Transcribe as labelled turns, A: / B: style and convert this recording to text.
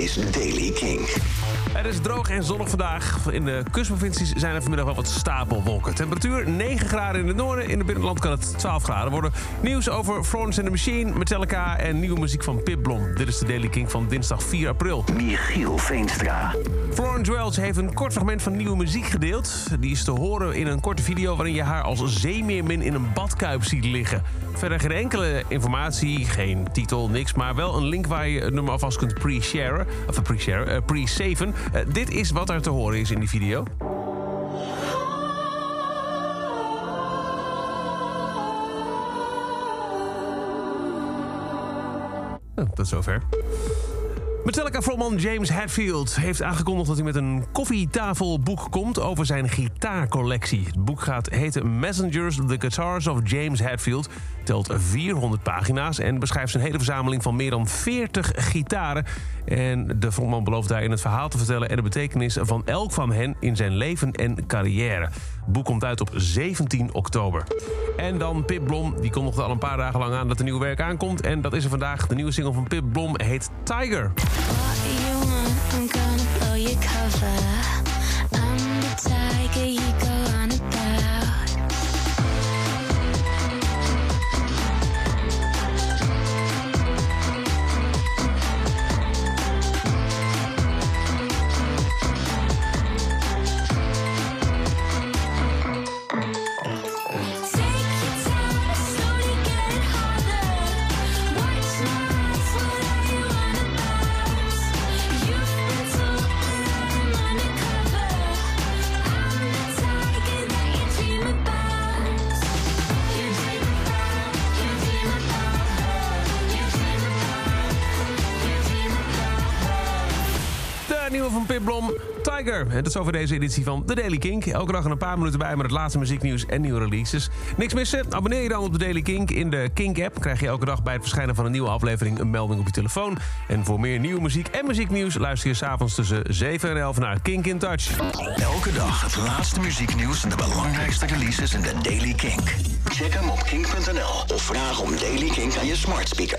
A: is Daily King.
B: Het is droog en zonnig vandaag. In de kustprovincies zijn er vanmiddag wel wat stapelwolken. Temperatuur 9 graden in het noorden. In het binnenland kan het 12 graden worden. Nieuws over Florence and the Machine, Metallica en nieuwe muziek van Pip Blom. Dit is de Daily King van dinsdag 4 april.
A: Michiel Veenstra.
B: Welch heeft een kort fragment van nieuwe muziek gedeeld. Die is te horen in een korte video waarin je haar als zeemeermin in een badkuip ziet liggen. Verder geen enkele informatie, geen titel, niks, maar wel een link waar je het nummer alvast kunt pre-sharen. Of pre-sharen, eh, pre-saven. Eh, dit is wat er te horen is in die video. Oh, tot zover. Metallica-frontman James Hetfield heeft aangekondigd dat hij met een koffietafelboek komt over zijn gitaarcollectie. Het boek gaat heten Messengers, The Guitars of James Hetfield. Telt 400 pagina's en beschrijft zijn hele verzameling van meer dan 40 gitaren. En de frontman belooft daarin het verhaal te vertellen en de betekenis van elk van hen in zijn leven en carrière. Het boek komt uit op 17 oktober. En dan Pip Blom, die kondigde al een paar dagen lang aan dat er nieuw werk aankomt. En dat is er vandaag. De nieuwe single van Pip Blom heet Tiger.
C: What
B: nieuwe van Pip Blom, Tiger. En dat is over deze editie van The Daily Kink. Elke dag een paar minuten bij met het laatste muzieknieuws en nieuwe releases. Niks missen? Abonneer je dan op The Daily Kink in de Kink-app. Krijg je elke dag bij het verschijnen van een nieuwe aflevering een melding op je telefoon. En voor meer nieuwe muziek en muzieknieuws luister je s'avonds tussen 7 en 11 naar Kink in Touch.
A: Elke dag het laatste muzieknieuws en de belangrijkste releases in de Daily King. Check hem op kink.nl of vraag om Daily King aan je smart speaker.